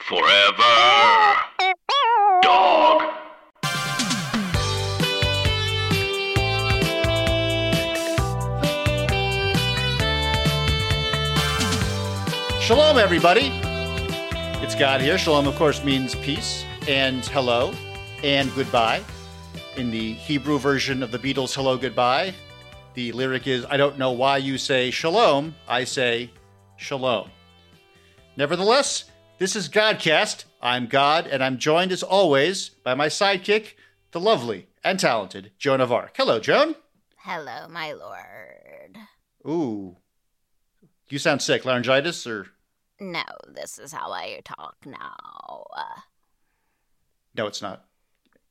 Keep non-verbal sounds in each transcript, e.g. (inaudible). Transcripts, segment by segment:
Forever. Dog. Shalom, everybody. It's God here. Shalom, of course, means peace and hello and goodbye. In the Hebrew version of the Beatles' Hello Goodbye, the lyric is I don't know why you say shalom, I say shalom. Nevertheless, this is Godcast. I'm God, and I'm joined as always by my sidekick, the lovely and talented Joan of Arc. Hello, Joan. Hello, my lord. Ooh. You sound sick. Laryngitis or No, this is how I talk now. No, it's not.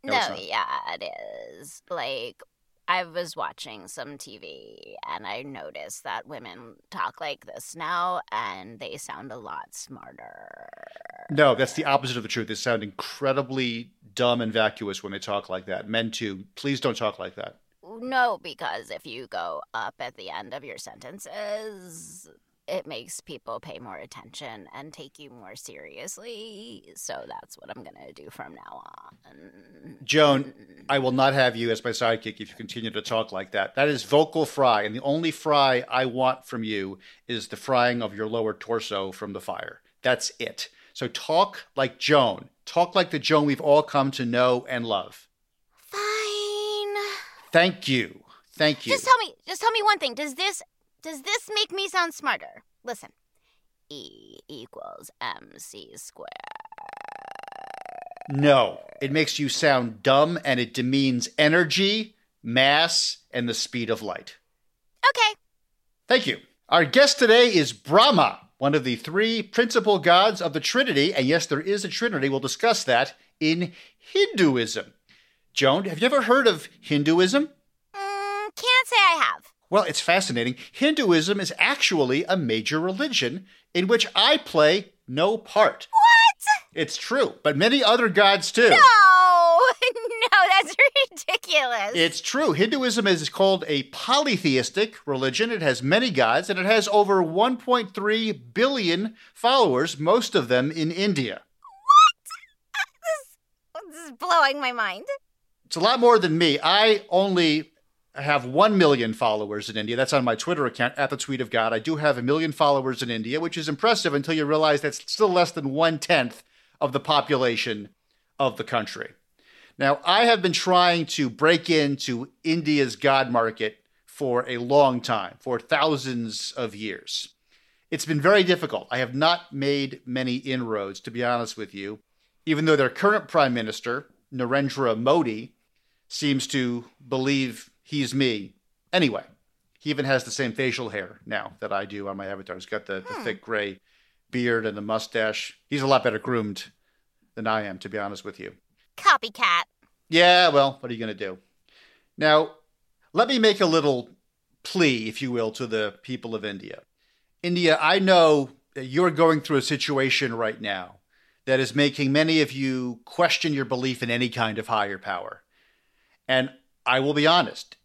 No, no, it's not. yeah, it is. Like, I was watching some TV and I noticed that women talk like this now and they sound a lot smarter. No, that's the opposite of the truth. They sound incredibly dumb and vacuous when they talk like that. Men too. Please don't talk like that. No, because if you go up at the end of your sentences, it makes people pay more attention and take you more seriously. So that's what I'm going to do from now on. Joan, I will not have you as my sidekick if you continue to talk like that. That is vocal fry, and the only fry I want from you is the frying of your lower torso from the fire. That's it. So talk like Joan. Talk like the Joan we've all come to know and love. Fine. Thank you. Thank you. Just tell me, just tell me one thing. Does this does this make me sound smarter? Listen. E equals MC squared. No, it makes you sound dumb and it demeans energy, mass, and the speed of light. Okay. Thank you. Our guest today is Brahma, one of the three principal gods of the Trinity. And yes, there is a Trinity. We'll discuss that in Hinduism. Joan, have you ever heard of Hinduism? Mm, can't say I have. Well, it's fascinating. Hinduism is actually a major religion in which I play no part. What? It's true, but many other gods too. No. (laughs) no, that's (laughs) ridiculous. It's true. Hinduism is called a polytheistic religion. It has many gods and it has over 1.3 billion followers, most of them in India. What? (laughs) This is blowing my mind. It's a lot more than me. I only have 1 million followers in India. That's on my Twitter account, at the tweet of God. I do have a million followers in India, which is impressive until you realize that's still less than one tenth of the population of the country. Now, I have been trying to break into India's God market for a long time, for thousands of years. It's been very difficult. I have not made many inroads, to be honest with you, even though their current prime minister, Narendra Modi, seems to believe he's me. Anyway, he even has the same facial hair now that I do on my avatar. He's got the, the hmm. thick gray beard and the mustache. He's a lot better groomed than I am, to be honest with you. Copycat. Yeah, well, what are you going to do? Now, let me make a little plea, if you will, to the people of India. India, I know that you're going through a situation right now that is making many of you question your belief in any kind of higher power. And I will be honest,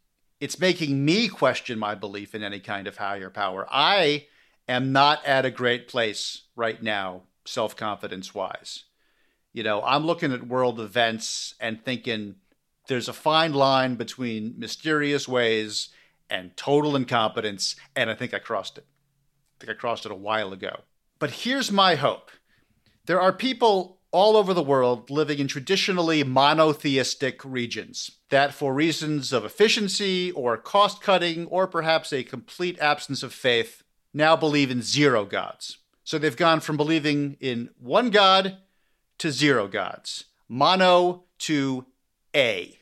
it's making me question my belief in any kind of higher power. I am not at a great place right now, self confidence wise. You know, I'm looking at world events and thinking there's a fine line between mysterious ways and total incompetence, and I think I crossed it. I think I crossed it a while ago. But here's my hope there are people all over the world living in traditionally monotheistic regions that, for reasons of efficiency or cost cutting, or perhaps a complete absence of faith, now believe in zero gods. So they've gone from believing in one god to zero gods, mono to a.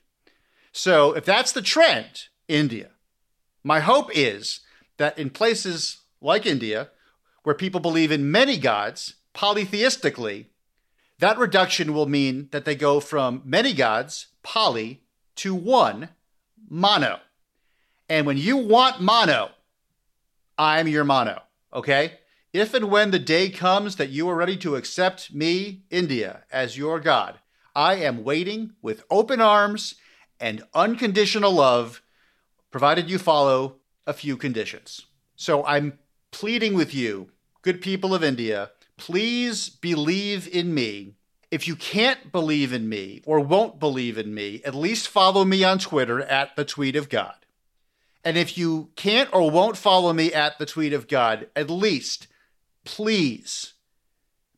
So if that's the trend, India, my hope is that in places like India, where people believe in many gods polytheistically, That reduction will mean that they go from many gods, poly, to one, mono. And when you want mono, I'm your mono, okay? If and when the day comes that you are ready to accept me, India, as your God, I am waiting with open arms and unconditional love, provided you follow a few conditions. So I'm pleading with you, good people of India, please believe in me. If you can't believe in me or won't believe in me, at least follow me on Twitter at the tweet of God. And if you can't or won't follow me at the tweet of God, at least, please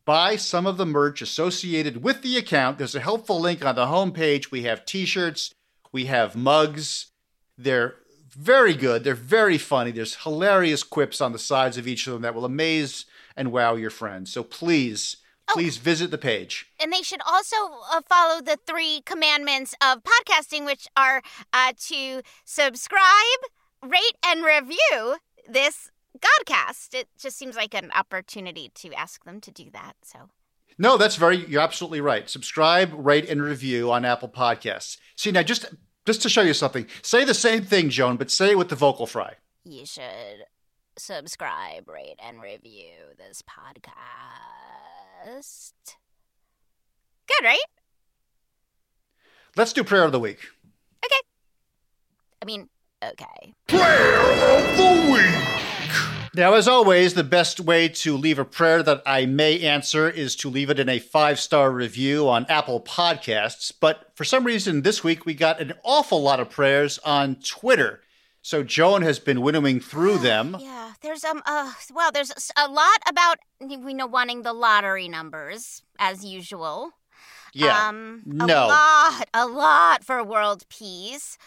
buy some of the merch associated with the account. There's a helpful link on the homepage. We have t shirts, we have mugs. They're very good. They're very funny. There's hilarious quips on the sides of each of them that will amaze and wow your friends. So please, please visit the page. And they should also uh, follow the three commandments of podcasting, which are uh, to subscribe, rate, and review this Godcast. It just seems like an opportunity to ask them to do that. So. No, that's very. You're absolutely right. Subscribe, rate, and review on Apple Podcasts. See now, just just to show you something, say the same thing, Joan, but say it with the vocal fry. You should subscribe, rate, and review this podcast. Good, right? Let's do prayer of the week. Okay. I mean, okay. Prayer of the week. Now, as always, the best way to leave a prayer that I may answer is to leave it in a five star review on Apple Podcasts. But for some reason, this week we got an awful lot of prayers on Twitter. So Joan has been winnowing through them. Yeah, there's um uh well, there's a lot about we know wanting the lottery numbers as usual. Yeah. Um a lot, a lot for world peace.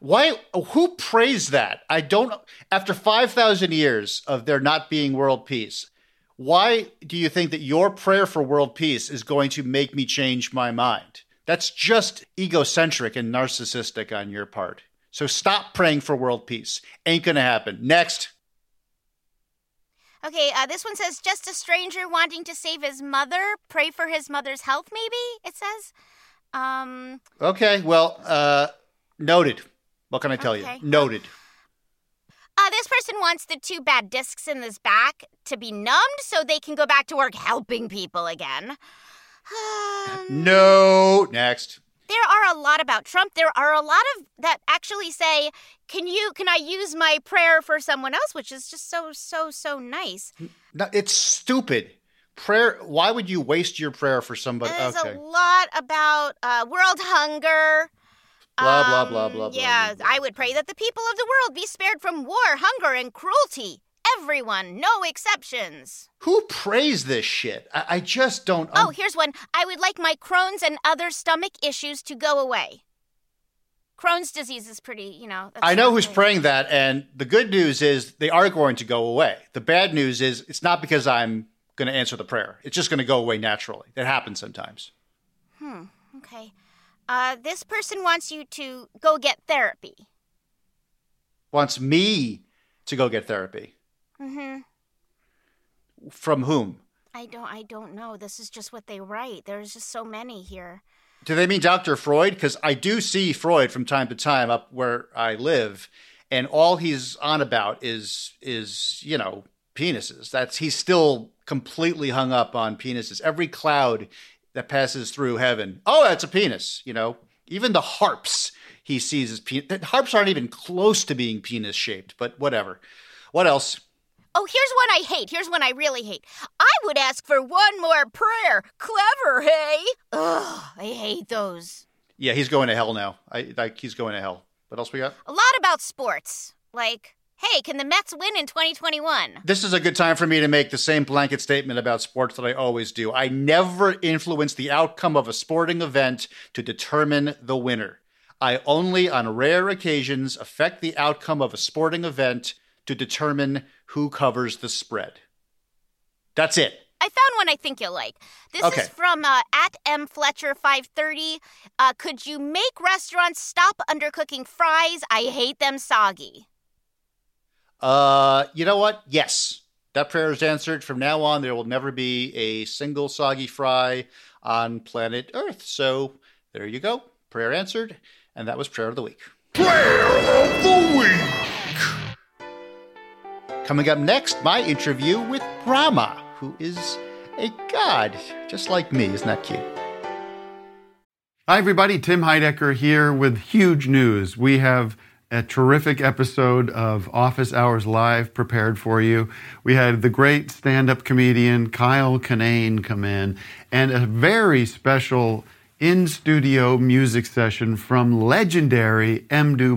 Why? Who praised that? I don't. After 5,000 years of there not being world peace, why do you think that your prayer for world peace is going to make me change my mind? That's just egocentric and narcissistic on your part. So stop praying for world peace. Ain't going to happen. Next. Okay, uh, this one says just a stranger wanting to save his mother, pray for his mother's health maybe, it says. Um Okay. Well, uh, noted. What can I tell Okay. you? Noted. Uh, this person wants the two bad discs in his back to be numbed so they can go back to work helping people again. (sighs) Um, No. Next. There are a lot about Trump. There are a lot of that actually say, "Can you? Can I use my prayer for someone else?" Which is just so so so nice. No, it's stupid. Prayer. Why would you waste your prayer for somebody? There's okay. a lot about uh, world hunger. Blah, blah, Um, blah, blah, blah, Yeah, blah, blah. I would pray that the people of the world be spared from war, hunger, and cruelty. Everyone, no exceptions. Who prays this shit? I, I just don't. Oh, here's one. I would like my Crohn's and other stomach issues to go away. Crohn's disease is pretty, you know. I know who's praying that, and the good news is they are going to go away. The bad news is it's not because I'm going to answer the prayer. It's just going to go away naturally. That happens sometimes. Hmm. Okay. Uh, this person wants you to go get therapy. Wants me to go get therapy. Mm-hmm. From whom? I don't. I don't know. This is just what they write. There's just so many here. Do they mean Dr. Freud? Because I do see Freud from time to time up where I live, and all he's on about is is you know penises. That's he's still completely hung up on penises. Every cloud that passes through heaven, oh, that's a penis. You know, even the harps he sees as penis. Harps aren't even close to being penis shaped, but whatever. What else? Oh, here's one I hate. Here's one I really hate. I would ask for one more prayer. Clever, hey? Ugh, I hate those. Yeah, he's going to hell now. I like he's going to hell. What else we got? A lot about sports. Like, hey, can the Mets win in 2021? This is a good time for me to make the same blanket statement about sports that I always do. I never influence the outcome of a sporting event to determine the winner. I only, on rare occasions, affect the outcome of a sporting event to determine who covers the spread. That's it. I found one I think you'll like. This Okay. is from uh, at M Fletcher 530. Uh, could you make restaurants stop undercooking fries? I hate them soggy. Uh, you know what? Yes. that prayer is answered. From now on, there will never be a single soggy fry on planet Earth. So there you go. Prayer answered. And that was prayer of the week. Prayer of the week. Coming up next, my interview with Brahma, who is a god, just like me. Isn't that cute? Hi, everybody. Tim Heidecker here with huge news. We have a terrific episode of Office Hours Live prepared for you. We had the great stand up comedian Kyle Kinane come in and a very special in studio music session from legendary Mdou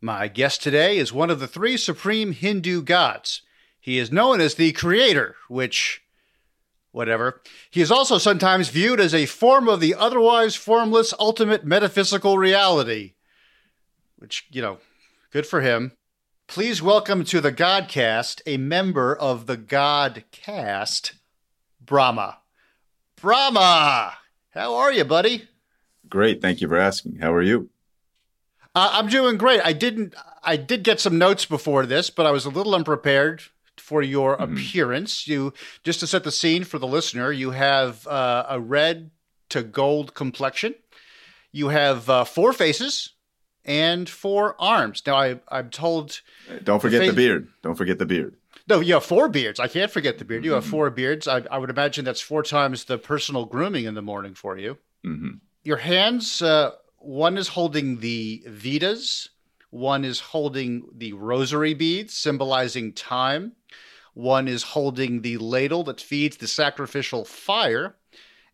my guest today is one of the three supreme Hindu gods. He is known as the creator, which, whatever. He is also sometimes viewed as a form of the otherwise formless ultimate metaphysical reality, which, you know, good for him. Please welcome to the Godcast a member of the Godcast, Brahma. Brahma! How are you, buddy? Great. Thank you for asking. How are you? Uh, I'm doing great. I didn't. I did get some notes before this, but I was a little unprepared for your Mhm. appearance. You just to set the scene for the listener. You have uh, a red to gold complexion. You have uh, four faces and four arms. Now I, I'm told. Don't forget the face- beard. Don't forget the beard. No, you have four beards. I can't forget the beard. You have Mhm. four beards. I, I would imagine that's four times the personal grooming in the morning for you. hmm your hands uh, one is holding the Vedas one is holding the rosary beads symbolizing time. One is holding the ladle that feeds the sacrificial fire.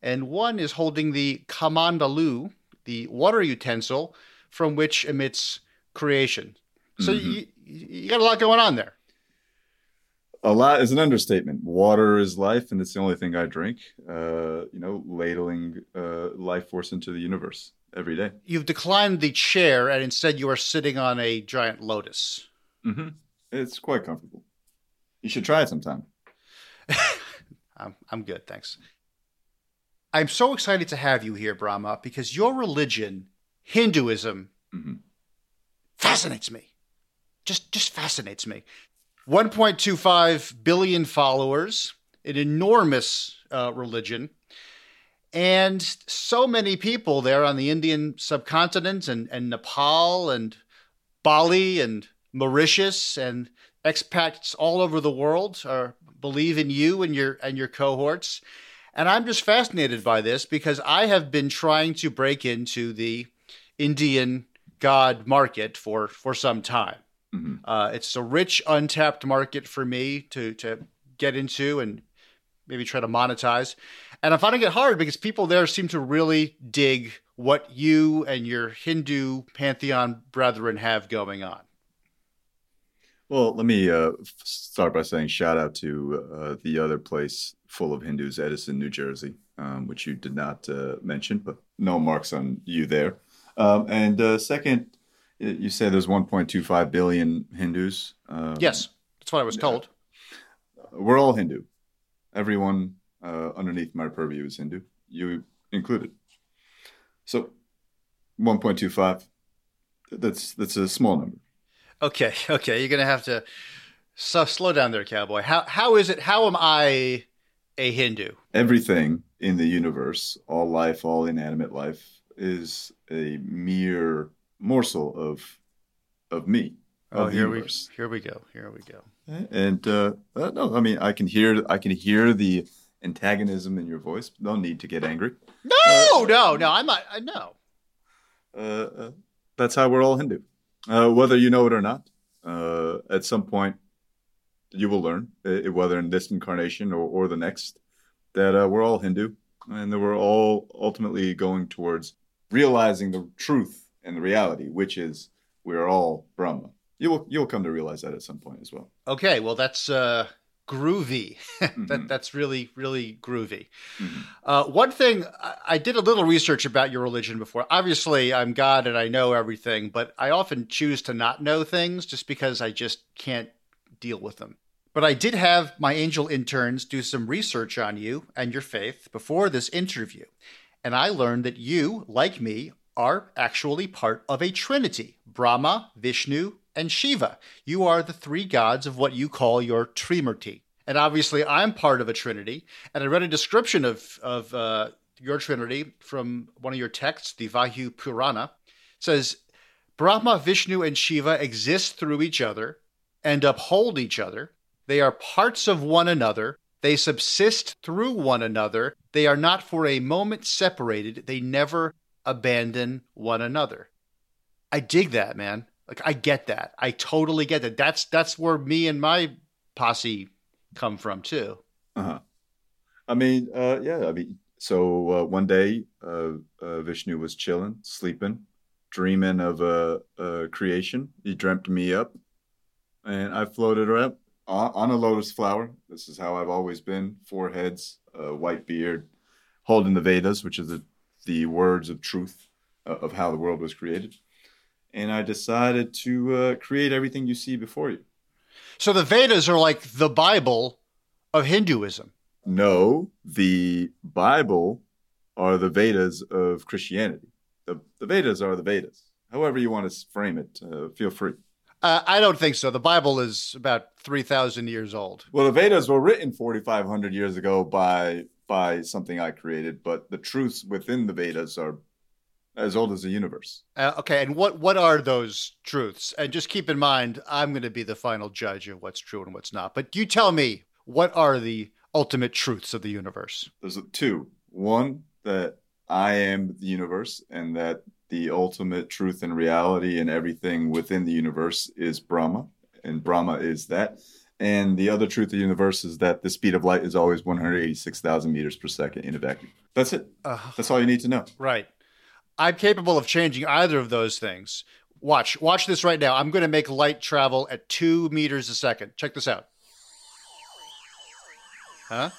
And one is holding the kamandalu the water utensil from which emits creation. So Mhm. you, you got a lot going on there A lot is an understatement. Water is life, and it's the only thing I drink. Uh, you know, ladling uh, life force into the universe every day. you've declined the chair and instead you are sitting on a giant lotus Mm-hmm. It's quite comfortable. You should try it sometime. (laughs) I'm, I'm good, thanks. I'm so excited to have you here, Brahma, because your religion, Hinduism, Mhm. fascinates me. Just, just fascinates me. 1.25 billion followers, an enormous uh, religion, and so many people there on the Indian subcontinent and, and Nepal and Bali and Mauritius and expats all over the world are believe in you and your and your cohorts. And I'm just fascinated by this because I have been trying to break into the Indian god market for for some time. Mhm. Uh, it's a rich, untapped market for me to to get into and maybe try to monetize. And I'm finding it hard because people there seem to really dig what you and your Hindu pantheon brethren have going on. Well, let me uh, start by saying shout out to uh, the other place full of Hindus, Edison, New Jersey, um, which you did not uh, mention, but no marks on you there. Um, and uh, second, you say there's 1.25 billion Hindus. Um, Yes, that's what I was told. We're all Hindu. Everyone uh, underneath my purview is Hindu, you included. So, 1.25. That's that's a small number. Okay, (laughs) okay, you're gonna have to so slow down there, cowboy. How how is it? How am I a Hindu? everything in the universe, all life, all inanimate life, is a mere morsel of of me. Oh, of here we here we go. Here we go. And uh, uh, no, I mean, I can hear, I can hear the antagonism in your voice. No need to get angry. No, no, no. I'm not. I no. Uh, uh, that's how we're all Hindu, uh, whether you know it or not. Uh, at some point, you will learn, uh, whether in this incarnation or, or the next, that uh, we're all Hindu, and that we're all ultimately going towards realizing the truth and the reality, which is we are all Brahma. You will you'll come to realize that at some point as well. Okay, well that's uh groovy. (laughs) Mm-hmm. that that's really really groovy. Uh, one thing I, I did a little research about your religion before. Obviously, I'm God and I know everything, but I often choose to not know things just because I just can't deal with them. But I did have my angel interns do some research on you and your faith before this interview, and I learned that you, like me, are actually part of a trinity Brahma, Vishnu, and Shiva. You are the three gods of what you call your Trimurti. And obviously, I'm part of a trinity. And I read a description of, of uh, your trinity from one of your texts, the Vayu Purana. It says, Brahma, Vishnu, and Shiva exist through each other and uphold each other. They are parts of one another. They subsist through one another. They are not for a moment separated. They never abandon one another. I dig that, man. Like I get that. I totally get that. That's that's where me and my posse come from too. Uh-huh. I mean, uh, yeah. I mean, so uh, one day, uh, uh, Vishnu was chilling, sleeping, dreaming of a, a creation. He dreamt me up, and I floated around on, a lotus flower. This is how I've always been: four heads, a white beard, holding the Vedas, which is the the words of truth uh, of how the world was created. And I decided to uh, create everything you see before you. So the Vedas are like the Bible of Hinduism. No, the Bible are the Vedas of Christianity. The, the Vedas are the Vedas. However you want to frame it, uh, feel free. Uh, I don't think so. The Bible is about 3,000 years old. Well, the Vedas were written 4,500 years ago by by something I created, but the truths within the Vedas are as old as the universe. Uh, okay, and what, what are those truths? And just keep in mind, I'm going to be the final judge of what's true and what's not. But you tell me, what are the ultimate truths of the universe? There's two. One, that I am the universe and that the ultimate truth and reality and everything within the universe is Brahma, and Brahma is that. And the other truth of the universe is that the speed of light is always 186,000 meters per second in a vacuum. That's it. Uh, That's all you need to know. right. I'm capable of changing either of those things. Watch, watch this right now. I'm going to make light travel at two meters a second. Check this out. Huh?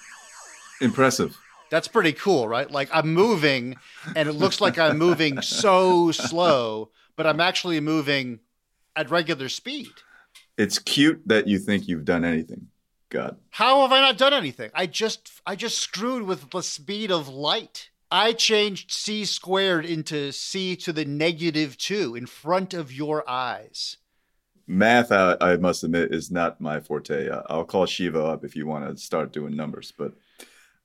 Impressive. That's pretty cool, right? Like I'm moving and it looks like I'm moving so (laughs) slow, but I'm actually moving at regular speed. It's cute that you think you've done anything. God. How have I not done anything? I just I just screwed with the speed of light. I changed c squared into c to the negative 2 in front of your eyes. Math, I, I must admit, is not my forte. I'll call Shiva up if you want to start doing numbers, but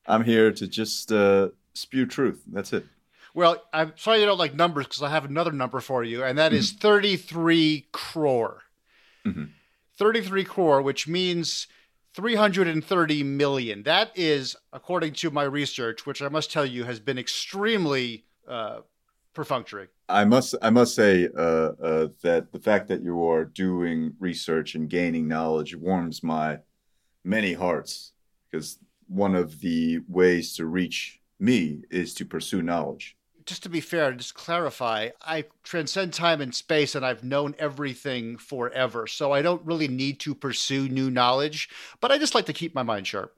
I'm here to just uh, spew truth. That's it. Well, I'm sorry you don't like numbers because I have another number for you, and that is 33 crore. Mhm. 33 crore, which means 330 million. That is, according to my research, which I must tell you has been extremely uh, perfunctory. I must I must say uh, uh, that the fact that you are doing research and gaining knowledge warms my many hearts because one of the ways to reach me is to pursue knowledge. Just to be fair, just clarify, I transcend time and space and I've known everything forever. So I don't really need to pursue new knowledge, but I just like to keep my mind sharp.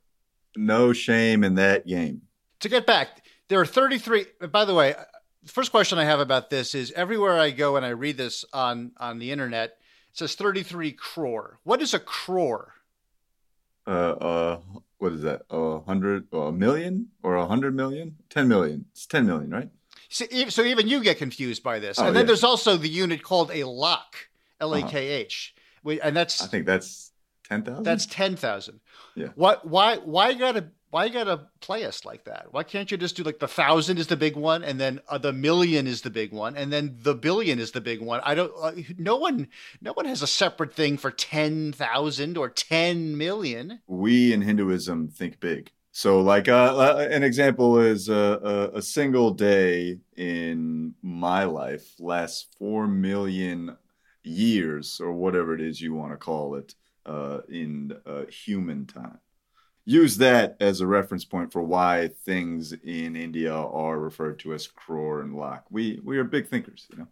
No shame in that game. to get back, there are 33. By the way, the first question I have about this is everywhere I go and I read this on on the internet, it says 33 crore. What is a crore? Uh, uh, what is that? A hundred, a million, or a hundred million? Ten million. It's ten million, right? So so even you get confused by this. Oh, and then yeah. there's also the unit called a lakh, L A K H, Wait, and that's I think that's ten thousand. that's 10,000. Yeah. What why why you got to why you got to play us like that? Why can't you just do like the 1000 is the big one and then uh, the million is the big one and then the billion is the big one? I don't uh, no one no one has a separate thing for 10,000 or 10 million. we in Hinduism think big. So, like, uh, uh, an example is uh, a, a single day in my life lasts four million years, or whatever it is you want to call it, uh, in uh, human time. Use that as a reference point for why things in India are referred to as crore and lakh. We we are big thinkers, you know.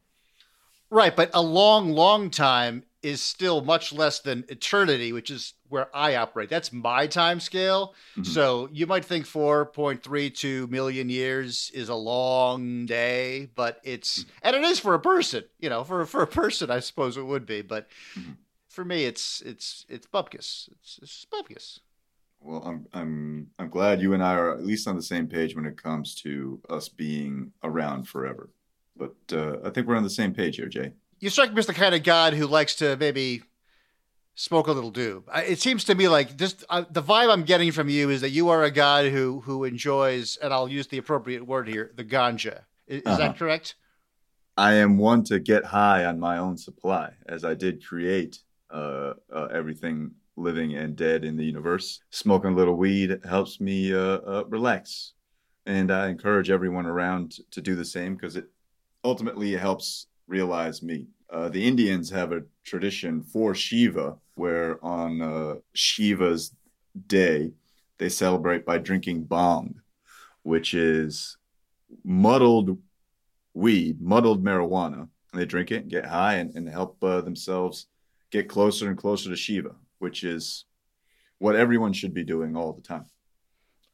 Right, but a long long time is still much less than eternity, which is where I operate. That's my time scale. Mhm. So you might think 4.32 million years is a long day, but it's and it is for a person. You know, for for a person, I suppose it would be, but Mhm. for me, it's it's it's bupkis. It's, it's bupkis. Well, I'm I'm I'm glad you and I are at least on the same page when it comes to us being around forever. But uh, I think we're on the same page here, Jay. You strike me as the kind of god who likes to maybe smoke a little doob. I- It seems to me like just Uh, the vibe I'm getting from you is that you are a god who who enjoys, and I'll use the appropriate word here, the ganja. Is, is Uh-huh. that correct? I am one to get high on my own supply, as I did create uh, uh, everything living and dead in the universe. Smoking a little weed helps me uh, uh, relax, and I encourage everyone around to do the same because it ultimately helps realize me. Uh, the Indians have a tradition for Shiva, where on uh, Shiva's day they celebrate by drinking bhang, which is muddled weed, muddled marijuana. And they drink it and get high and, and help uh, themselves get closer and closer to Shiva, which is what everyone should be doing all the time.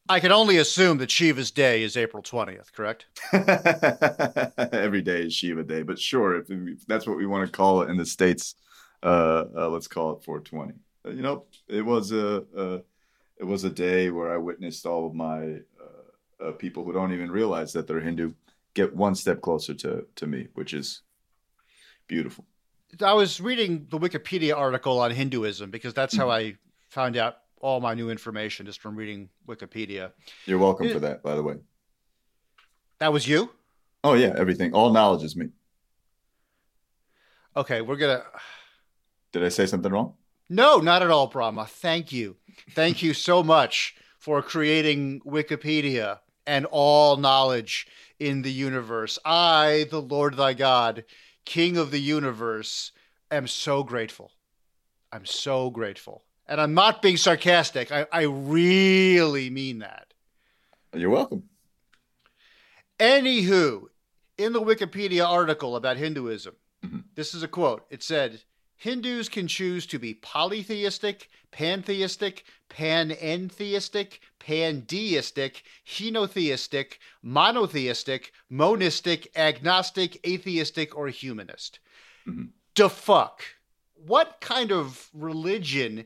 I can only assume that Shiva's day is April 20th, correct? (laughs) Every day is Shiva Day, but sure, if, if that's what we want to call it in the states, uh, uh, let's call it 420. Uh, you know, it was a, a it was a day where I witnessed all of my uh, uh, people who don't even realize that they're Hindu get one step closer to to me, which is beautiful. I was reading the Wikipedia article on Hinduism because that's how I found out all my new information just from reading Wikipedia. You're welcome for that, by the way. That was you? Oh yeah, everything, all knowledge is me. Okay, we're going to. Did I say something wrong? No, not at all, Brahma. Thank you. Thank you so much for creating Wikipedia and all knowledge in the universe. I, the Lord thy God, King of the universe, am so grateful. I'm so grateful. And I'm not being sarcastic. I, I really mean that. You're welcome. Anywho, in the Wikipedia article about Hinduism, Mhm. this is a quote. It said, Hindus can choose to be polytheistic, pantheistic, panentheistic, pandeistic, henotheistic, monotheistic, monistic, agnostic, atheistic, or humanist. The fuck? What kind of religion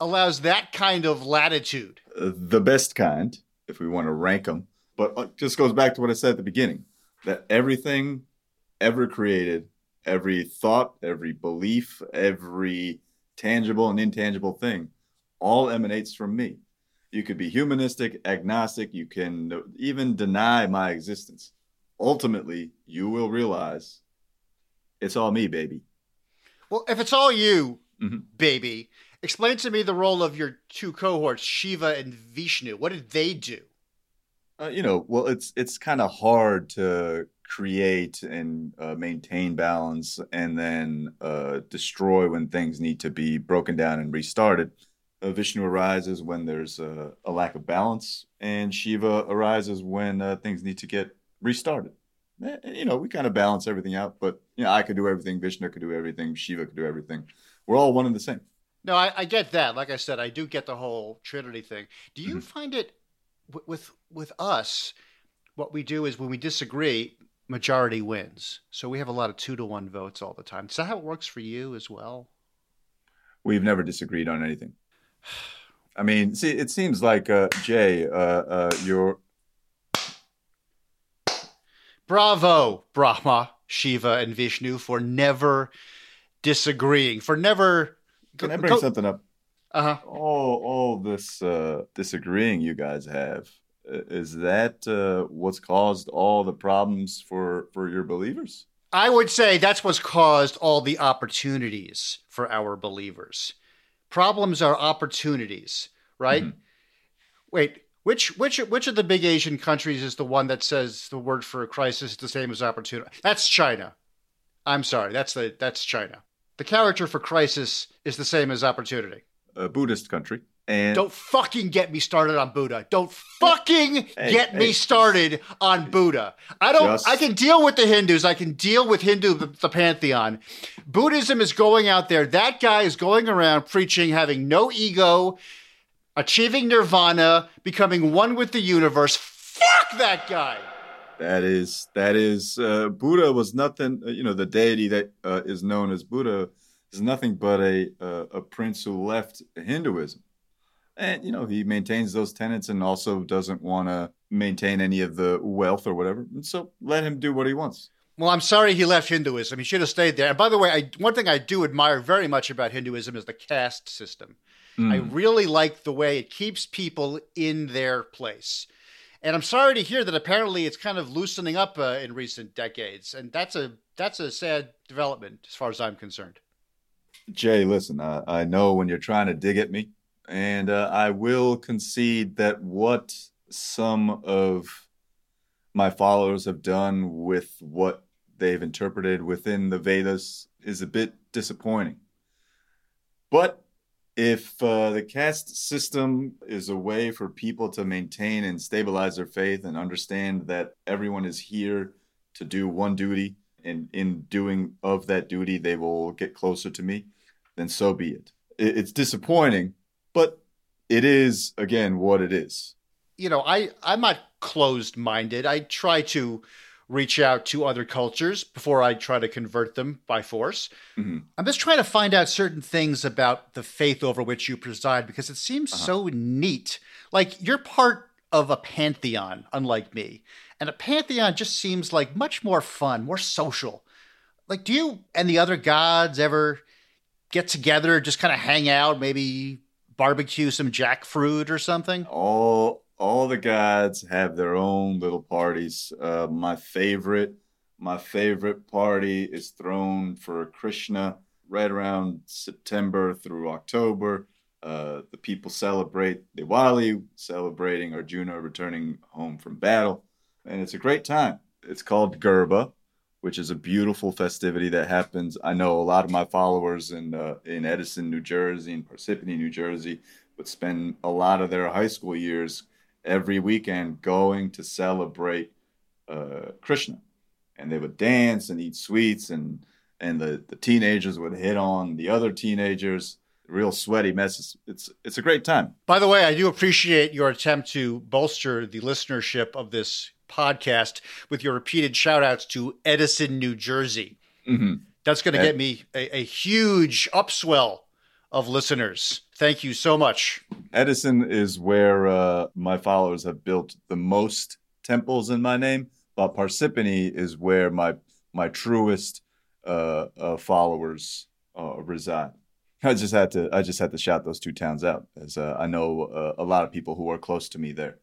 allows that kind of latitude? Uh, the best kind, if we want to rank them. But it just goes back to what I said at the beginning that everything ever created, every thought, every belief, every tangible and intangible thing, all emanates from me. You could be humanistic, agnostic, you can even deny my existence. Ultimately, you will realize it's all me, baby. Well, if it's all you, Mhm. baby, explain to me the role of your two cohorts, Shiva and Vishnu. What did they do? Uh, you know, well, it's it's kind of hard to create and uh, maintain balance and then uh, destroy when things need to be broken down and restarted. Uh, Vishnu arises when there's uh, a lack of balance, and Shiva arises when uh, things need to get restarted. Eh, You know, we kind of balance everything out, but you know, I could do everything, Vishnu could do everything, Shiva could do everything. We're all one and the same. No, I, I get that. Like I said, I do get the whole Trinity thing. Do you Mhm. find it with with us? What we do is when we disagree, majority wins. So we have a lot of two to one votes all the time. Is that how it works for you as well? We've never disagreed on anything. I mean, see, it seems like uh, Jay, uh, uh, you're Bravo, Brahma, Shiva, and Vishnu for never disagreeing, for never. Can I bring something up? Uh huh. All, all this uh, disagreeing you guys have is that uh, what's caused all the problems for for your believers? I would say that's what's caused all the opportunities for our believers. Problems are opportunities, right? Mhm. Wait, which which which of the big Asian countries is the one that says the word for crisis is the same as opportunity? That's China. I'm sorry, that's the that's China. The character for crisis is the same as opportunity. A Buddhist country. And Don't fucking get me started on Buddha. Don't fucking Hey, get me started on Buddha. I don't. Just- I can deal with the Hindus. I can deal with Hindu the, the pantheon. Buddhism is going out there. That guy is going around preaching, having no ego, achieving nirvana, becoming one with the universe. Fuck that guy. That is that is uh, Buddha was nothing. uh, You know, the deity that uh, is known as Buddha is nothing but a uh, a prince who left Hinduism, and you know he maintains those tenets and also doesn't want to maintain any of the wealth or whatever. And so let him do what he wants. Well, I'm sorry he left Hinduism. He should have stayed there. And by the way, I, one thing I do admire very much about Hinduism is the caste system. I Mm. really like the way it keeps people in their place. And I'm sorry to hear that apparently it's kind of loosening up uh, in recent decades, and that's a that's a sad development as far as I'm concerned. Jay, listen, I, I know when you're trying to dig at me, and uh, I will concede that what some of my followers have done with what they've interpreted within the Vedas is a bit disappointing. But if uh, the caste system is a way for people to maintain and stabilize their faith and understand that everyone is here to do one duty, and in doing of that duty, they will get closer to me, then so be it. It- It's disappointing, but it is, again, what it is. You know, I I'm not closed minded. I try to reach out to other cultures before I try to convert them by force. Mhm. I'm just trying to find out certain things about the faith over which you preside because it seems Uh-huh. so neat. Like you're part of a pantheon, unlike me. And a pantheon just seems like much more fun, more social. Like, do you and the other gods ever get together, just kind of hang out, maybe barbecue some jackfruit or something? all all the gods have their own little parties. Uh, my favorite, my favorite party is thrown for Krishna right around September through October. Uh, the people celebrate Diwali, celebrating Arjuna returning home from battle, and it's a great time. It's called Garba, which is a beautiful festivity that happens. I know a lot of my followers in uh, in Edison, New Jersey, and Parsippany, New Jersey, would spend a lot of their high school years every weekend going to celebrate uh, Krishna, and they would dance and eat sweets, and and the, the teenagers would hit on the other teenagers. Real sweaty messes. It's it's a great time. By the way, I do appreciate your attempt to bolster the listenership of this podcast with your repeated shout outs to Edison, New Jersey. hmm That's going to get me a, a huge upswell of listeners. Thank you so much. Edison is where uh, my followers have built the most temples in my name, but Parsippany is where my my truest uh, uh, followers uh, reside. I just had to I just had to shout those two towns out, as uh, I know uh, a lot of people who are close to me there.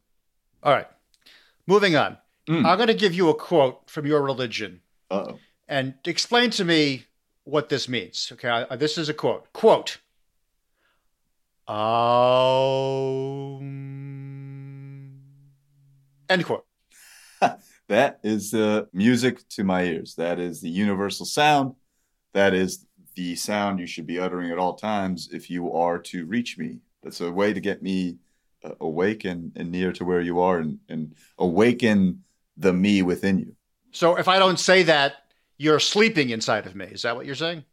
All right. Moving on. Mm. I'm going to give you a quote from your religion Uh oh. and explain to me what this means. Okay. I, this is a quote. Quote. Um, end quote. (laughs) That is the music to my ears. That is the universal sound. That is the sound you should be uttering at all times if you are to reach me. That's a way to get me uh, awake and, and near to where you are and, and awaken the me within you. So if I don't say that, you're sleeping inside of me. Is that what you're saying?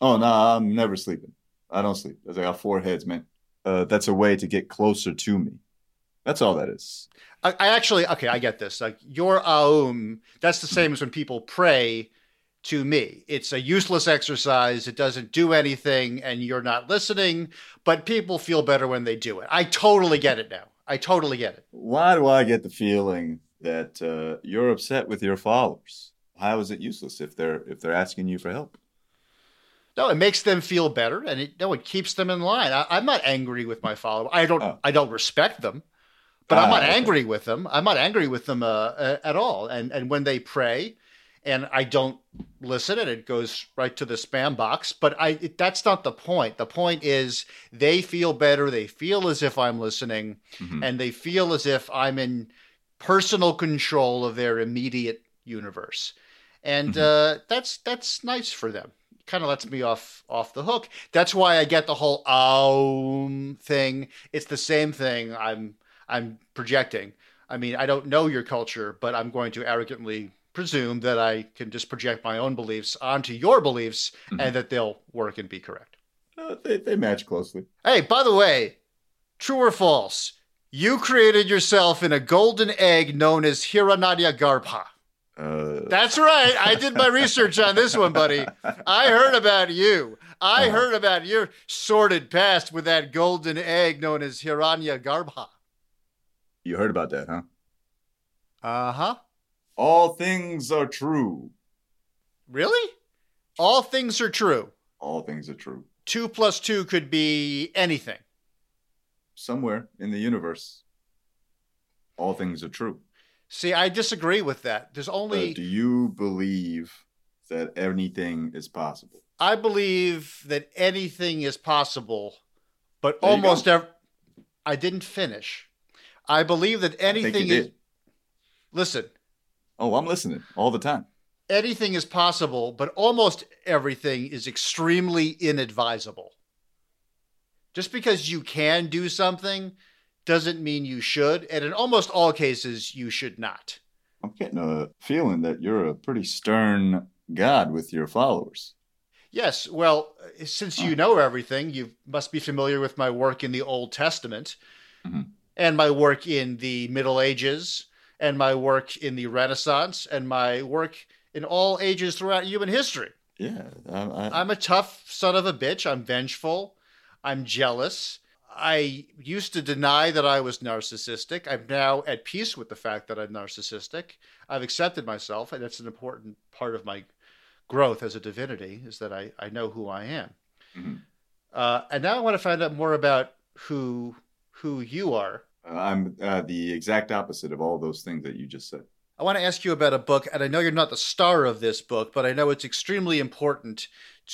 Oh, no, I'm never sleeping. I don't sleep. I got four heads, man. Uh, that's a way to get closer to me. That's all that is. I, I actually, okay, I get this. Like your aum, that's the same as when people pray to me. It's a useless exercise. It doesn't do anything, and you're not listening. But people feel better when they do it. I totally get it now. I totally get it. Why do I get the feeling that uh, you're upset with your followers? How is it useless if they're if they're asking you for help? No, it makes them feel better, and it no, it keeps them in line. I, I'm not angry with my followers. I don't. Oh. I don't respect them, but I'm Ah, not okay. angry with them. I'm not angry with them uh, uh, at all. And and when they pray, and I don't listen, and it goes right to the spam box. But I it, that's not the point. The point is they feel better. They feel as if I'm listening, Mhm. and they feel as if I'm in personal control of their immediate universe, and Mhm. uh, that's that's nice for them kind of lets me off off the hook. That's why I get the whole um thing. It's the same thing I'm I'm projecting. I mean, I don't know your culture, but I'm going to arrogantly presume that I can just project my own beliefs onto your beliefs Mhm. and that they'll work and be correct. Uh, they, they match closely. Hey, by the way, true or false? You created yourself in a golden egg known as Hiranya Garbha. Uh, That's right. I did my research on this one, buddy. I heard about you. I Uh-huh. heard about your sordid past with that golden egg known as Hiranya Garbha. you heard about that, huh? Uh huh. All things are true. Really? All things are true. All things are true. Two plus two could be anything. Somewhere in the universe, all things are true. See, I disagree with that. There's Uh, only, do you believe that anything is possible? I believe that anything is possible, but There almost go. ev- I didn't finish. I believe that anything is. did. Listen, Oh, I'm listening all the time. anything is possible, but almost everything is extremely inadvisable. Just because you can do something doesn't mean you should, and in almost all cases, you should not. I'm getting a feeling that you're a pretty stern God with your followers. Yes, well, since you know everything, you must be familiar with my work in the Old Testament Mhm. and my work in the Middle Ages and my work in the Renaissance and my work in all ages throughout human history. Yeah, I, I'm a tough son of a bitch. I'm vengeful. I'm jealous. I used to deny that I was narcissistic. I'm now at peace with the fact that I'm narcissistic. I've accepted myself, and that's an important part of my growth as a divinity is that I, I know who I am. Mhm. Uh, and now I want to find out more about who who you are. I'm uh, the exact opposite of all those things that you just said. I want to ask you about a book, and I know you're not the star of this book, but I know it's extremely important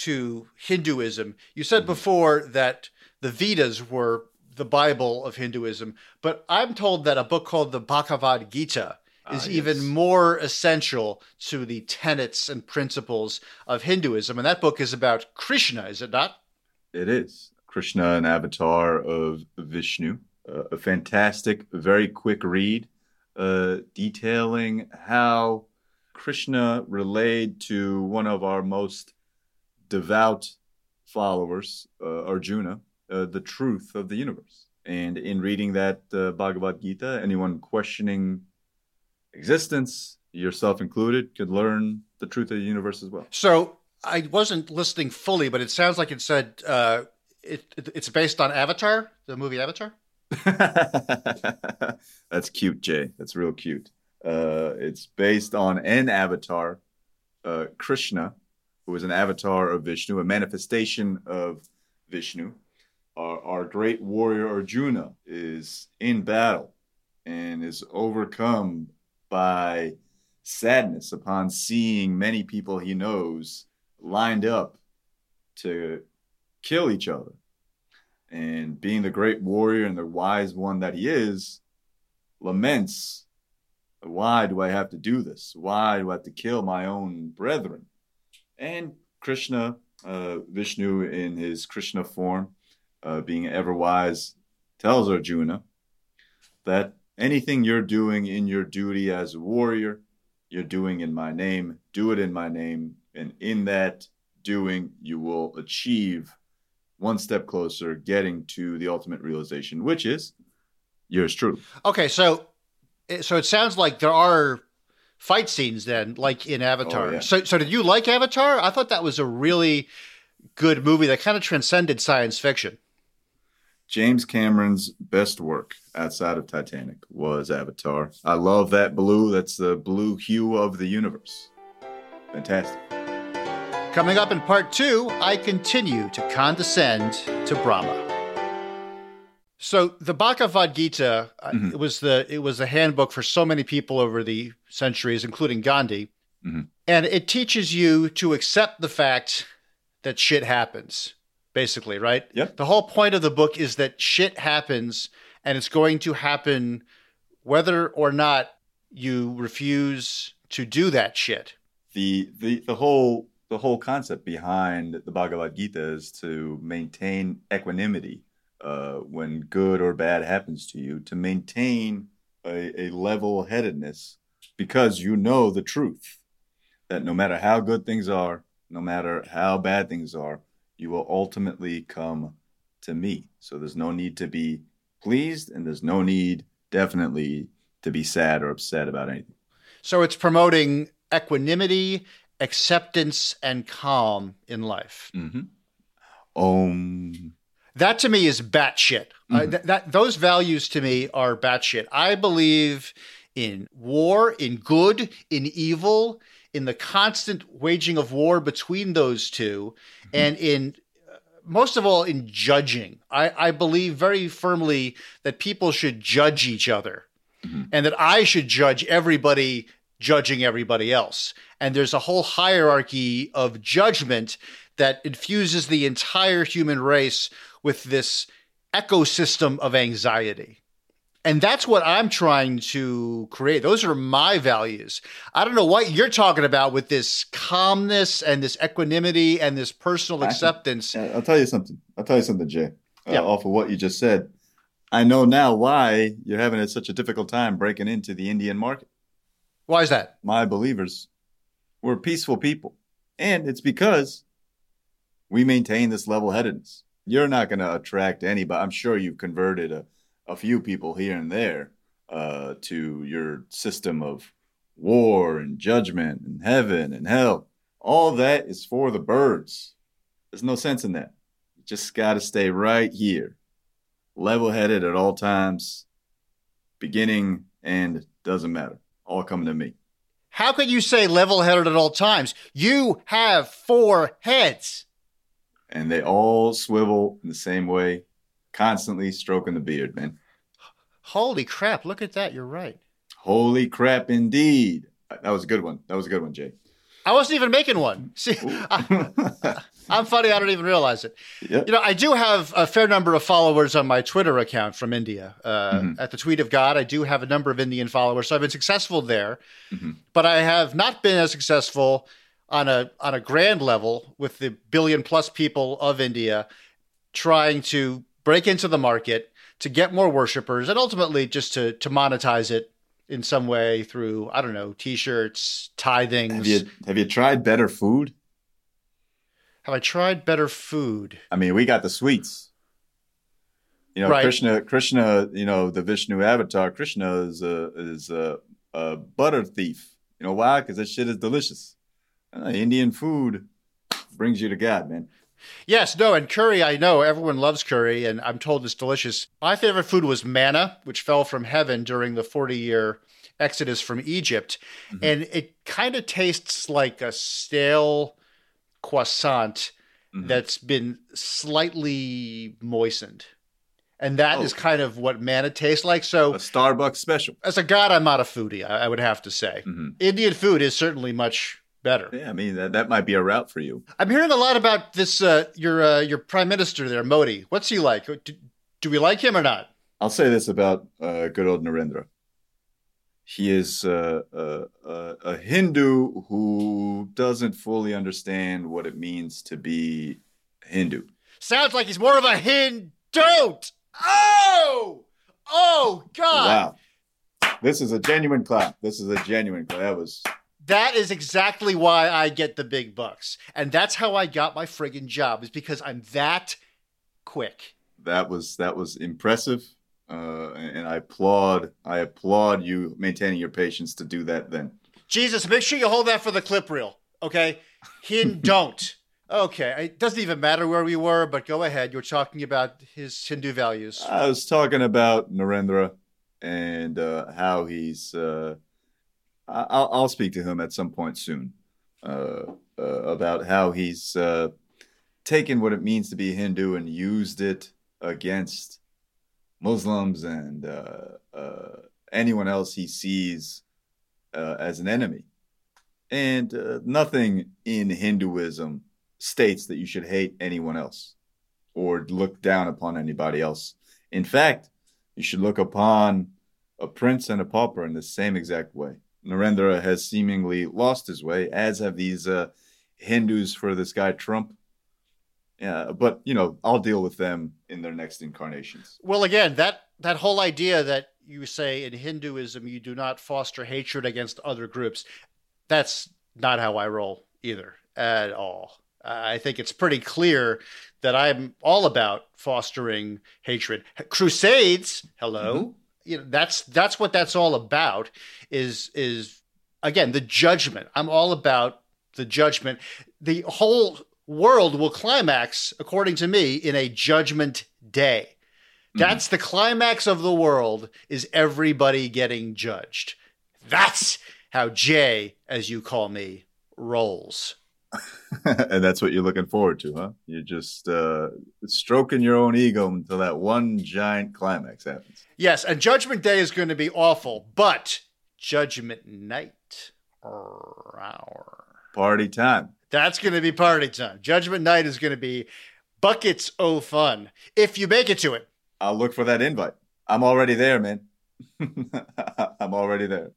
to Hinduism. You said before that the Vedas were the Bible of Hinduism, but I'm told that a book called the Bhagavad Gita is Ah, even more essential to the tenets and principles of Hinduism. And that book is about Krishna, is it not? It is Krishna, an avatar of Vishnu. Uh, a fantastic, very quick read, uh, detailing how Krishna relayed to one of our most devout followers, uh, Arjuna, uh, the truth of the universe. And in reading that uh, Bhagavad Gita, anyone questioning existence, yourself included, could learn the truth of the universe as well. So I wasn't listening fully, but it sounds like it said uh, it, it, it's based on Avatar, the movie Avatar. (laughs) That's cute, Jay. That's real cute. Uh, it's based on an avatar, uh, Krishna, who is an avatar of Vishnu, a manifestation of Vishnu. Our, our great warrior Arjuna is in battle and is overcome by sadness upon seeing many people he knows lined up to kill each other and being the great warrior and the wise one that he is, laments, Why do I have to do this? Why do I have to kill my own brethren? And Krishna, uh, Vishnu in his Krishna form, uh, being ever wise, tells Arjuna that anything you're doing in your duty as a warrior, you're doing in my name, do it in my name. And in that doing, you will achieve one step closer getting to the ultimate realization, which is yours true. Okay, so so it sounds like there are fight scenes then, like in Avatar. Oh, yeah. So so did you like Avatar? I thought that was a really good movie that kind of transcended science fiction. James Cameron's best work outside of Titanic was Avatar. I love that blue. That's the blue hue of the universe. Fantastic. Coming up in part two, I continue to condescend to Brahma. So the Bhagavad Gita uh, Mhm. it was the it was the handbook for so many people over the centuries, including Gandhi, Mhm. and it teaches you to accept the fact that shit happens. Basically, right? Yep. The whole point of the book is that shit happens, and it's going to happen whether or not you refuse to do that shit. The the the whole the whole concept behind the Bhagavad Gita is to maintain equanimity uh, when good or bad happens to you, to maintain a, a level headedness because you know the truth that no matter how good things are, no matter how bad things are, you will ultimately come to me. So there's no need to be pleased, and there's no need, definitely, to be sad or upset about anything. So it's promoting equanimity, acceptance, and calm in life. Mm-hmm. Um, That to me is batshit. Uh, th- that those values to me are batshit. I believe in war, in good, in evil, in the constant waging of war between those 2 and in uh, most of all in judging. I, I believe very firmly that people should judge each other and that I should judge everybody judging everybody else. And there's a whole hierarchy of judgment that infuses the entire human race with this ecosystem of anxiety. And that's what I'm trying to create. Those are my values. I don't know what you're talking about with this calmness and this equanimity and this personal acceptance. Uh, I'll tell you something. I'll tell you something, Jay. Uh, Yeah. Off of what you just said, I know now why you're having such a difficult time breaking into the Indian market. Why is that? My believers, we're peaceful people, and it's because we maintain this level-headedness. You're not going to attract anybody. I'm sure you've converted a, a few people here and there uh, to your system of war and judgment and heaven and hell. All that is for the birds. There's no sense in that. You just got to stay right here, level headed at all times, beginning and doesn't matter. All coming to me. How can you say level headed at all times? You have four heads. And they all swivel in the same way, constantly stroking the beard, man. Holy crap, look at that. You're right. Holy crap, indeed. That was a good one. That was a good one, Jay. I wasn't even making one. See, (laughs) I, am funny. I don't even realize it. Yep. You know, I do have a fair number of followers on my Twitter account from India. Uh, Mhm. At the Tweet of God, I do have a number of Indian followers, so I've been successful there. Mhm. But I have not been as successful on a on a grand level with the billion plus people of India trying to break into the market to get more worshipers and ultimately just to to monetize it in some way through I don't know t-shirts, tithings. Have you have you tried better food? Have I tried better food? I mean, we got the sweets. You know, Right. Krishna, Krishna, you know, the Vishnu avatar, Krishna is a is a, a butter thief. You know why? Because that shit is delicious. Uh, Indian food brings you to God, man. Yes, no, and curry, I know everyone loves curry, and I'm told it's delicious. My favorite food was manna, which fell from heaven during the 40 year exodus from Egypt. And it kind of tastes like a stale croissant Mhm. that's been slightly moistened. And that is Oh. kind of what manna tastes like. So, A Starbucks special. as a god, I'm not a foodie, I, I would have to say. Mhm. Indian food is certainly much better. Yeah, I mean that that might be a route for you. I'm hearing a lot about this. Uh, your uh, your prime minister there, Modi. What's he like? Do, do we like him or not? I'll say this about uh, good old Narendra. He is uh, uh, uh, a Hindu who doesn't fully understand what it means to be Hindu. Sounds like he's more of a Hindu. Oh, oh God! Wow. This is a genuine clap. This is a genuine clap. That was That is exactly why I get the big bucks, and that's how I got my friggin' job. Is because I'm that quick. that was that was impressive. Uh, and I applaud I applaud you maintaining your patience to do that then. Jesus, make sure you hold that for the clip reel, okay? Hin (laughs) don't. Okay, it doesn't even matter where we were, but go ahead. You're talking about his Hindu values. I was talking about Narendra and uh, how he's. Uh, I'll, I'll speak to him at some point soon uh, uh, about how he's uh, taken what it means to be a Hindu and used it against Muslims and uh, uh, anyone else he sees uh, as an enemy. And nothing in Hinduism states that you should hate anyone else or look down upon anybody else. In fact, you should look upon a prince and a pauper in the same exact way. Narendra has seemingly lost his way, as have these uh, Hindus for this guy Trump. Yeah, but you know, I'll deal with them in their next incarnations. Well, again, that that whole idea that you say in Hinduism you do not foster hatred against other groups, that's not how I roll either at all. I think it's pretty clear that I'm all about fostering hatred. Crusades, hello. Mm-hmm. You know, that's that's what that's all about is is again the judgment. I'm all about the judgment. The whole world will climax according to me in a judgment day. Mm-hmm. That's the climax of the world is everybody getting judged. That's how Jay, as you call me, rolls. (laughs) and that's what you're looking forward to, huh? You're just uh, stroking your own ego until that one giant climax happens. Yes, and Judgment Day is going to be awful, but Judgment Night, party time. That's going to be party time. Judgment Night is going to be buckets o fun if you make it to it. I'll look for that invite. I'm already there, man. (laughs) I'm already there.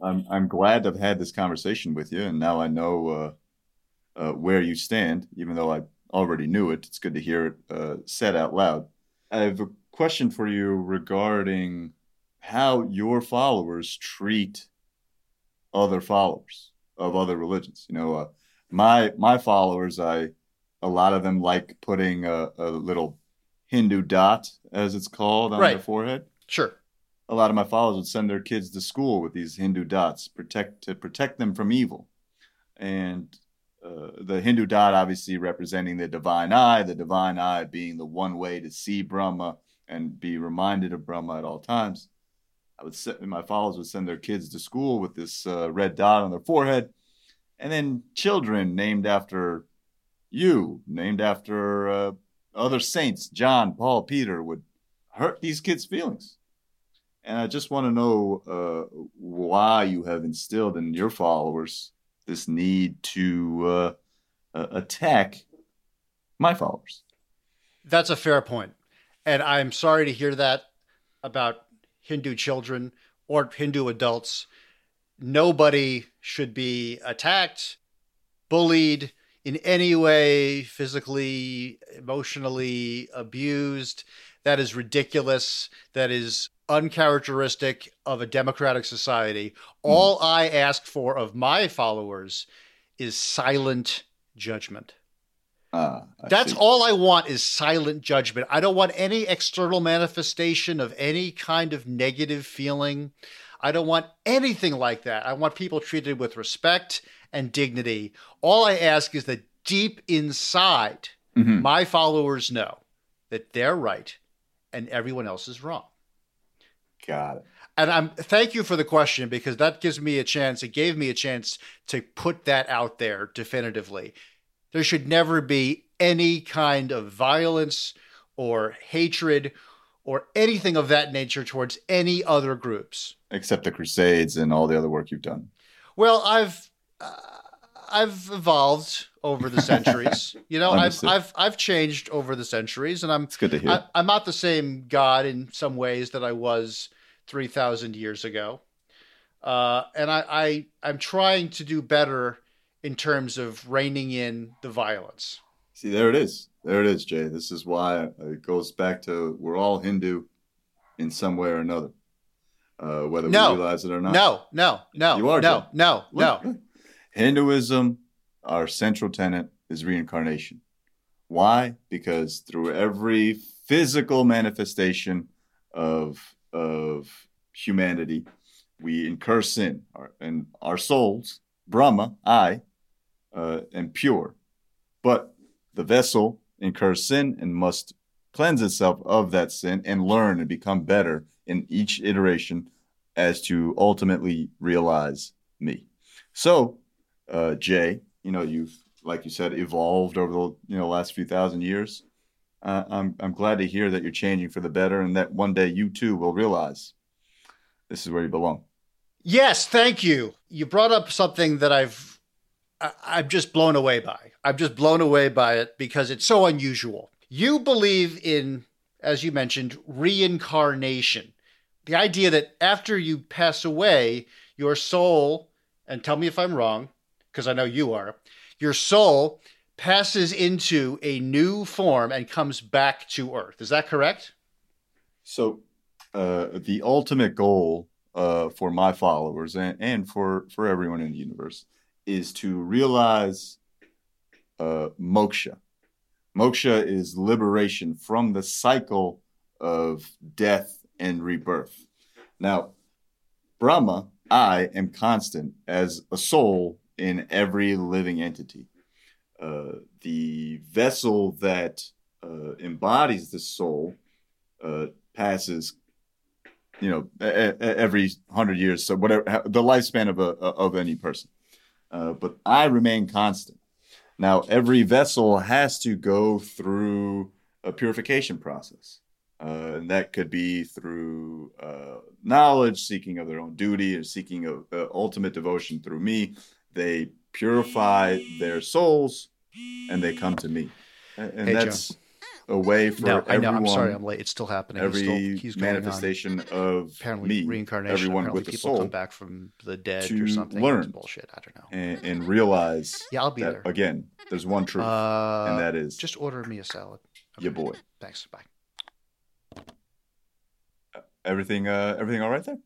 I'm I'm glad to have had this conversation with you, and now I know uh, uh, where you stand, even though I already knew it. It's good to hear it uh, said out loud. I have a question for you regarding how your followers treat other followers of other religions. You know, uh, my my followers, I a lot of them like putting a, a little Hindu dot, as it's called, on right. their forehead. Sure a lot of my followers would send their kids to school with these Hindu dots, protect to protect them from evil, and uh, the Hindu dot obviously representing the divine eye, the divine eye being the one way to see Brahma and be reminded of Brahma at all times. I would set, my followers would send their kids to school with this uh, red dot on their forehead, and then children named after you, named after uh, other saints, John, Paul, Peter, would hurt these kids' feelings and I just want to know uh, why you have instilled in your followers this need to uh, attack my followers. That's a fair point. And I'm sorry to hear that about Hindu children or Hindu adults. Nobody should be attacked, bullied in any way, physically, emotionally abused. That is ridiculous. That is uncharacteristic of a democratic society. Mm. All I ask for of my followers is silent judgment. Uh, That's see. all I want is silent judgment. I don't want any external manifestation of any kind of negative feeling. I don't want anything like that. I want people treated with respect and dignity. All I ask is that deep inside, mm-hmm. my followers know that they're right and everyone else is wrong. Got it. And I'm thank you for the question because that gives me a chance. It gave me a chance to put that out there definitively. There should never be any kind of violence or hatred or anything of that nature towards any other groups. Except the crusades and all the other work you've done. Well i've uh, i've evolved over the centuries. (laughs) You know i've i've i've changed over the centuries and i'm it's good to hear. I, i'm not the same god in some ways that i was 3,000 years ago. Uh, and I, I, I'm trying to do better in terms of reining in the violence. See, there it is. There it is, Jay. This is why it goes back to we're all Hindu in some way or another, uh, whether no, we realize it or not. No, no, no. You are, no, Jay. no, no. Hinduism, our central tenet is reincarnation. Why? Because through every physical manifestation of of humanity, we incur sin, and our souls, Brahma, I, uh, am pure. But the vessel incurs sin and must cleanse itself of that sin and learn and become better in each iteration as to ultimately realize me. So, uh, Jay, you know, you've, like you said, evolved over the you know last few thousand years uh, I'm I'm glad to hear that you're changing for the better, and that one day you too will realize this is where you belong. Yes, thank you. You brought up something that I've I'm just blown away by. I'm just blown away by it because it's so unusual. You believe in, as you mentioned, reincarnation. The idea that after you pass away, your soul, and tell me if I'm wrong, because I know you are, your soul passes into a new form and comes back to Earth. Is that correct? So, uh, the ultimate goal uh, for my followers and, and for, for everyone in the universe is to realize uh, moksha. Moksha is liberation from the cycle of death and rebirth. Now, Brahma, I am constant as a soul in every living entity. Uh, the vessel that uh, embodies the soul uh, passes, you know, a- a- every hundred years. So whatever the lifespan of a of any person, uh, but I remain constant. Now every vessel has to go through a purification process. Uh, and that could be through uh, knowledge, seeking of their own duty, or seeking of uh, ultimate devotion through me. They purify their souls, and they come to me, and, and Hey, Joe. A way for no, I know. I'm sorry, I'm late. It's still happening. Every still, he's manifestation of Apparently, me, reincarnation. everyone apparently with a people soul, come back from the dead to or something. learn. It's bullshit. I don't know. and, and realize Yeah, I'll be there. again. There's one truth, Uh, and that is just order me a salad. your boy. Thanks. Bye. Everything, uh, everything all right there?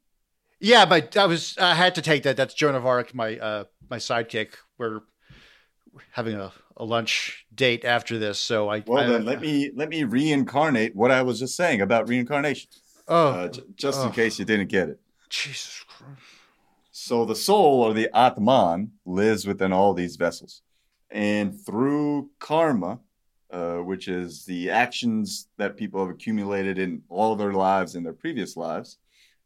Yeah, but I was I had to take that. That's Joan of Arc, my uh my sidekick. We're having a, a lunch date after this, so I Well, I- then let me let me reincarnate what I was just saying about reincarnation, Oh, uh, j- just in oh. case you didn't get it. Jesus Christ! So the soul or the Atman lives within all these vessels. And through karma, uh, which is the actions that people have accumulated in all their lives in their previous lives,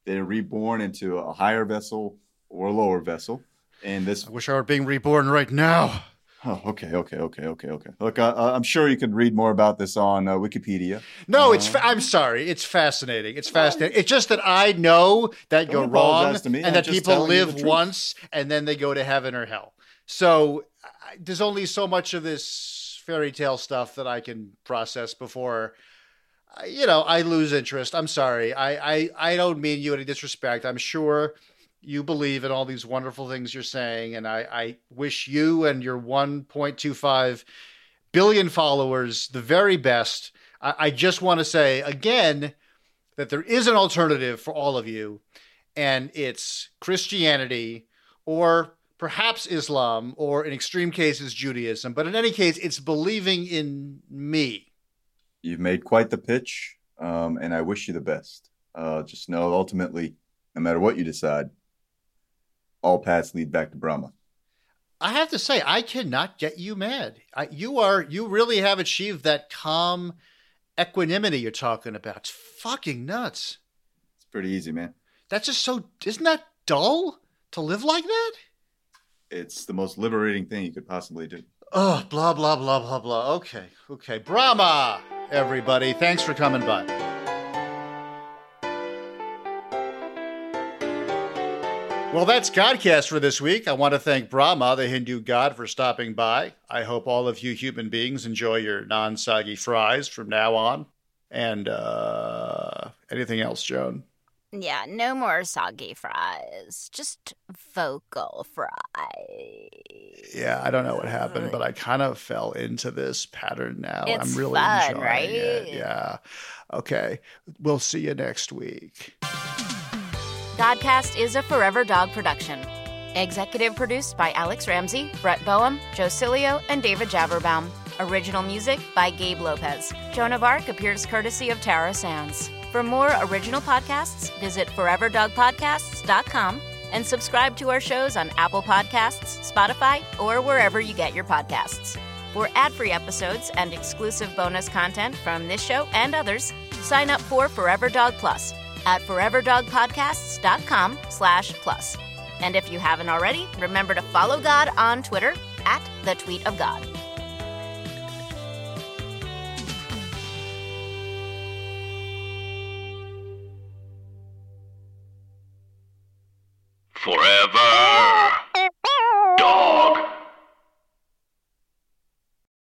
they're reborn into a higher vessel or a lower vessel. And this, I wish I were being reborn right now. Oh, okay, okay, okay, okay, okay. Look, I, I'm sure you can read more about this on uh, Wikipedia. No, it's. Uh-huh. Fa- I'm sorry. It's fascinating. It's fascinating. It's just that I know that you're wrong, to me. and I'm that people telling you the live once and then they go to heaven or hell. So I, there's only so much of this fairy tale stuff that I can process before. uh, You know, I lose interest. I'm sorry. I, I, I don't mean you any disrespect. I'm sure you believe in all these wonderful things you're saying, and I, I wish you and your 1.25 billion followers the very best. I, I just want to say again that there is an alternative for all of you, and it's Christianity or perhaps Islam or in extreme cases Judaism. But in any case, it's believing in me. You've made quite the pitch, um, and I wish you the best. Uh, just know, ultimately, no matter what you decide, all paths lead back to Brahma. I have to say, I cannot get you mad. I, you are you really have achieved that calm equanimity you're talking about. It's fucking nuts. It's pretty easy, man. That's just so. Isn't that dull to live like that? It's the most liberating thing you could possibly do. Oh, blah blah blah blah blah. Okay, okay. Brahma, everybody. Thanks for coming by. Well, that's Godcast for this week. I want to thank Brahma, the Hindu god, for stopping by. I hope all of you human beings enjoy your non soggy fries from now on. And uh, anything else, Joan? Yeah, no more soggy fries. Just vocal fries. Yeah, I don't know what happened, but I kind of fell into this pattern now. It's I'm really fun, enjoying right? it. Yeah. Okay. We'll see you next week. Godcast is a Forever Dog production. Executive produced by Alex Ramsey, Brett Boehm, Joe Cilio, and David Javerbaum. Original music by Gabe Lopez. Joan of Arc appears courtesy of Tara Sands. For more original podcasts, visit foreverdogpodcasts.com and subscribe to our shows on Apple Podcasts, Spotify, or wherever you get your podcasts. For ad-free episodes and exclusive bonus content from this show and others, sign up for Forever Dog Plus at foreverdogpodcasts.com slash plus. And if you haven't already, remember to follow God on Twitter at the tweet of God. Forever